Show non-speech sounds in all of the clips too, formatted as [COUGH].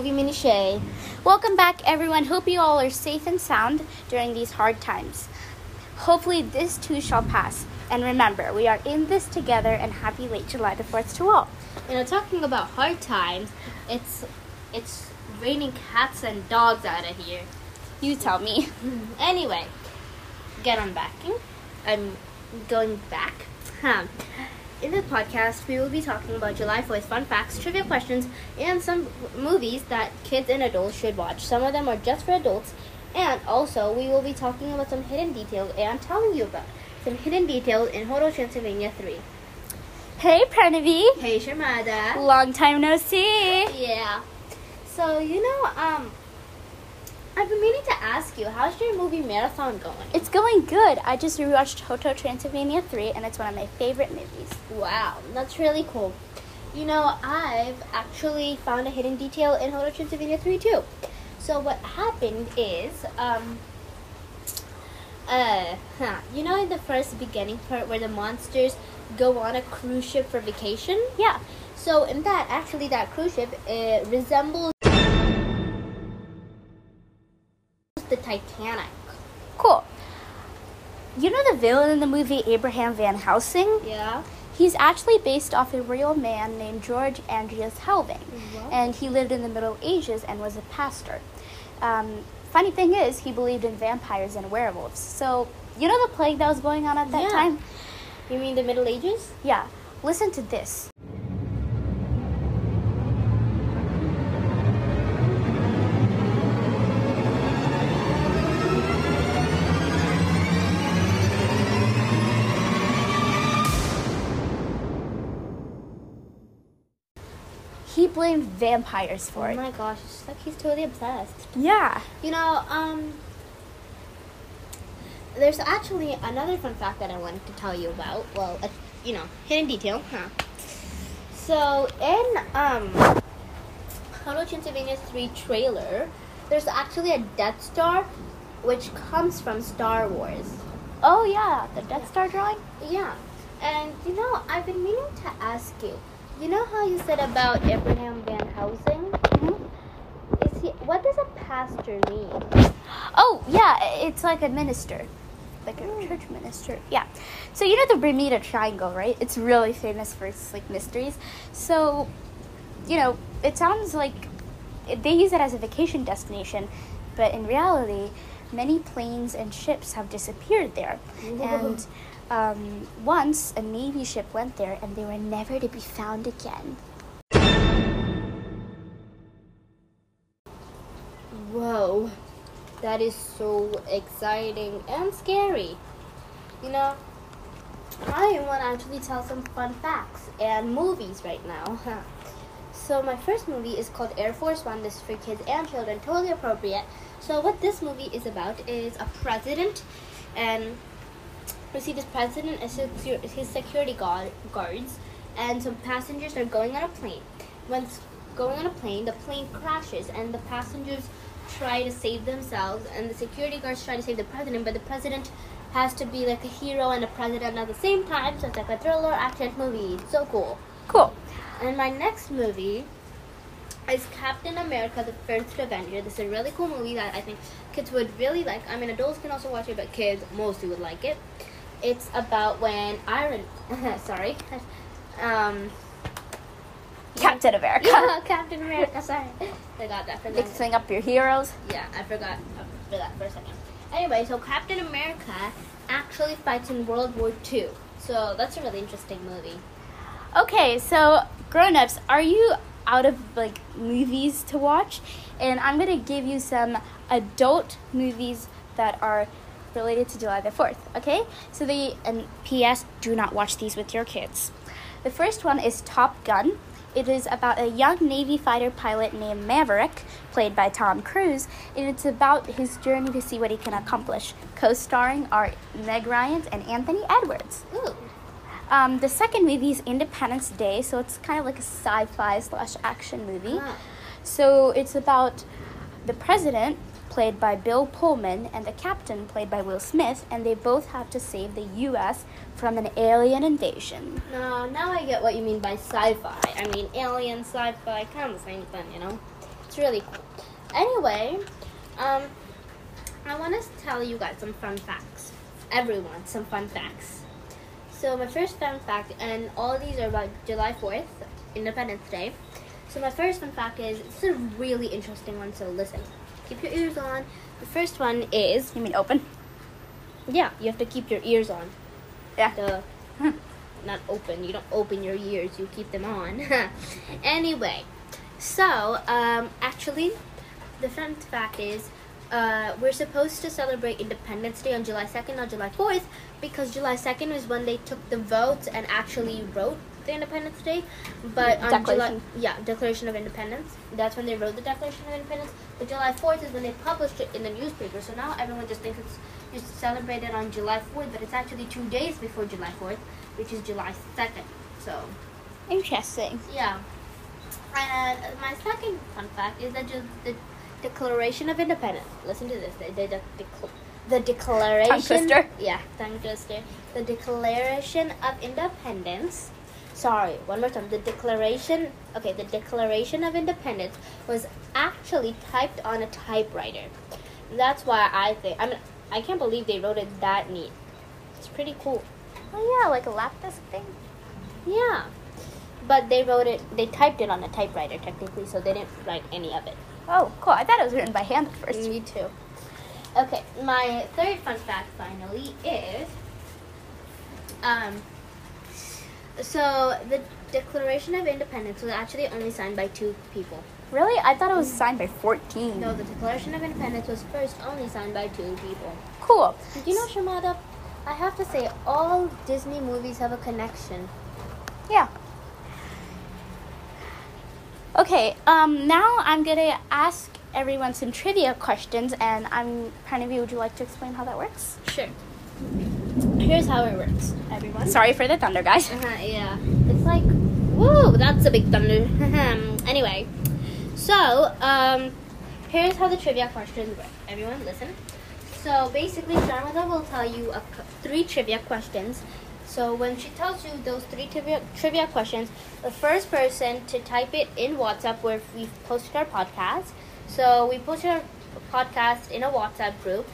Movie Minutiae. Welcome back, everyone. Hope you all are safe and sound during these hard times. Hopefully, this too shall pass. And remember, we are in this together and happy late July the 4th to all. You know, talking about hard times, it's it's raining cats and dogs out of here. You tell me. [LAUGHS] Anyway, get on backing. I'm going back. Huh. In this podcast, we will be talking about July 4th fun facts, trivia questions, and some movies that kids and adults should watch. Some of them are just for adults, and also we will be talking about some hidden details and telling you about some hidden details in Hotel Transylvania 3. Hey, Pranavi. Hey, Sharmada. Long time no see. Yeah. So, you know, um, I've been meaning to ask you, how's your movie marathon going? It's going good. I just rewatched Hotel Transylvania 3, and it's one of my favorite movies. Wow, that's really cool. You know, I've actually found a hidden detail in Hotel Transylvania 3 too. So what happened is, um, uh, huh, you know in the first beginning part where the monsters go on a cruise ship for vacation? Yeah. So in that, actually that cruise ship it resembles the Titanic. Cool. You know the villain in the movie Abraham Van Helsing? Yeah. He's actually based off a real man named George Andreas Helving, and he lived in the Middle Ages and was a pastor. Um, funny thing is, he believed in vampires and werewolves. So, you know the plague that was going on at that Yeah. time? You mean the Middle Ages? Yeah. Listen to this. Blamed vampires for Oh it. Oh my gosh, it's like he's totally obsessed. Yeah. You know, um, there's actually another fun fact that I wanted to tell you about. Well, you know, hidden detail, huh? So in um, Hotel Transylvania 3 trailer, there's actually a Death Star, which comes from Star Wars. Oh, yeah. The Death Star drawing? Yeah, and you know, I've been meaning to ask you. You know how you said about Abraham Van Helsing? Mm-hmm. Is he? What does a pastor mean? Oh, yeah, it's like a minister. Like a church minister. Yeah. So you know the Bermuda Triangle, right? It's really famous for its like mysteries. So, you know, it sounds like they use it as a vacation destination, but in reality, many planes and ships have disappeared there. And um, once a Navy ship went there and they were never to be found again. Whoa, that is so exciting and scary. You know, I want to actually tell some fun facts and movies right now. So my first movie is called Air Force One. This is for kids and children, totally appropriate. So what this movie is about is a president, and we see this president and his security guard, guards, and some passengers are going on a plane. When going on a plane, the plane crashes, and the passengers try to save themselves, and the security guards try to save the president, but the president has to be like a hero and a president at the same time. So it's like a thriller action movie. It's so cool. Cool. And my next movie is Captain America: The First Avenger. This is a really cool movie that I think kids would really like. I mean, adults can also watch it, but kids mostly would like it. It's about when Iron, [LAUGHS] sorry, um, Captain America. [LAUGHS] yeah, Captain America. Sorry, I got that the Mixing up your heroes. yeah, I forgot uh, for that for a second. Anyway, so Captain America actually fights in World War II. So that's a really interesting movie. Okay, so grown-ups, are you out of like movies to watch? And I'm gonna give you some adult movies that are related to July the Fourth. Okay, so the and P.S. Do not watch these with your kids. The first one is Top Gun. It is about a young Navy fighter pilot named Maverick, played by Tom Cruise, and it's about his journey to see what he can accomplish. Co-starring are Meg Ryan and Anthony Edwards. Ooh. Um, the second movie is Independence Day, so it's kind of like a sci-fi slash action movie. Ah. So it's about the president, played by Bill Pullman, and the captain, played by Will Smith, and they both have to save the U.S. from an alien invasion. No, now I get what you mean by sci-fi. I mean, alien, sci-fi, kind of the same thing, you know. It's really cool. Anyway, um, I want to tell you guys some fun facts. Everyone, some fun facts. So my first fun fact, and all these are about July 4th, Independence Day. So my first fun fact is, it's a really interesting one, so listen. Keep your ears on. The first one is, You mean open? yeah, you have to keep your ears on. Yeah. The, [LAUGHS] not open. You don't open your ears. You keep them on. [LAUGHS] anyway, so um, actually, the fun fact is, uh, we're supposed to celebrate Independence Day on July second, not July fourth, because July second is when they took the votes and actually wrote the Independence Day. But on July, yeah, Declaration of Independence. That's when they wrote the Declaration of Independence. But July fourth is when they published it in the newspaper. So now everyone just thinks it's just celebrated on July fourth, but it's actually two days before July fourth, which is July second. So Interesting. yeah. And my second fun fact is that just the Declaration of Independence. Listen to this. The, the, the, the Declaration. Tongue twister? Yeah, tongue twister. The Declaration of Independence. Sorry, one more time. The Declaration. Okay, the Declaration of Independence was actually typed on a typewriter. That's why I think. I mean, I can't believe they wrote it that neat. It's pretty cool. Oh yeah, like a lap disc thing. Yeah. But they wrote it, they typed it on a typewriter technically, so they didn't write any of it. Oh, cool. I thought it was written by hand at first. Me too. Okay, my third fun fact finally is um so the Declaration of Independence was actually only signed by two people. Really? I thought it was signed by 14. No, the Declaration of Independence was first only signed by two people. Cool. Did you know, Sharmada? I have to say, all Disney movies have a connection. Yeah. Okay, um, now I'm gonna ask everyone some trivia questions, and I'm kind Pranavi. Would you like to explain how that works? Sure. Here's how it works, everyone. Sorry for the thunder, guys. Uh-huh, yeah. It's like, whoa, that's a big thunder. [LAUGHS] anyway, so, um, here's how the trivia questions work. Everyone, listen. So, basically, Sharmada will tell you a, three trivia questions. So, when she tells you those three trivia, trivia questions, the first person to type it in WhatsApp where we've posted our podcast. So, we posted our podcast in a WhatsApp group.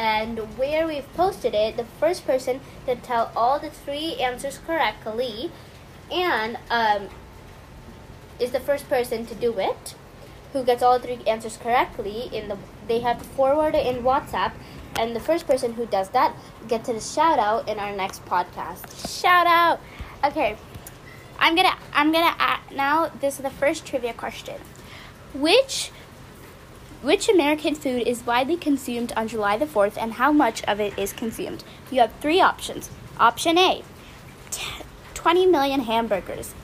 And where we've posted it, the first person to tell all the three answers correctly and um, is the first person to do it who gets all three answers correctly in the they have to forward it in whatsapp and the first person who does that gets a shout out in our next podcast Shout out. Okay, I'm gonna I'm gonna a now. This is the first trivia question. Which which American food is widely consumed on July the 4th and how much of it is consumed? You have three options. Option A, t- 20 million hamburgers.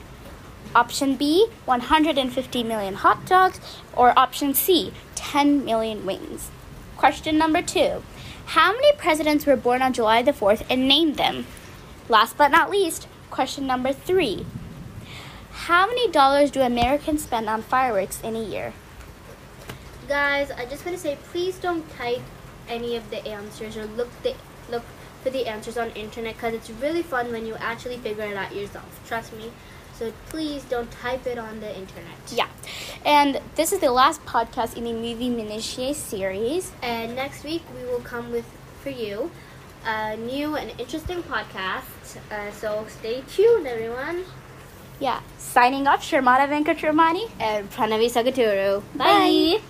Option B, 150 million hot dogs. Or option C, 10 million wings. Question number two How many presidents were born on July the 4th and name them? Last but not least, question number three How many dollars do Americans spend on fireworks in a year? Guys i just want to say please don't type any of the answers or look the look for the answers on internet because it's really fun when you actually figure it out yourself trust me so please don't type it on the internet Yeah. And this is the last podcast in the movie minutiae series. And next week we will come with for you a new and interesting podcast. Uh, so stay tuned, everyone. Yeah. Signing off, Sharmada Venkatramani. And Pranavi Sagaturu. Bye. Bye.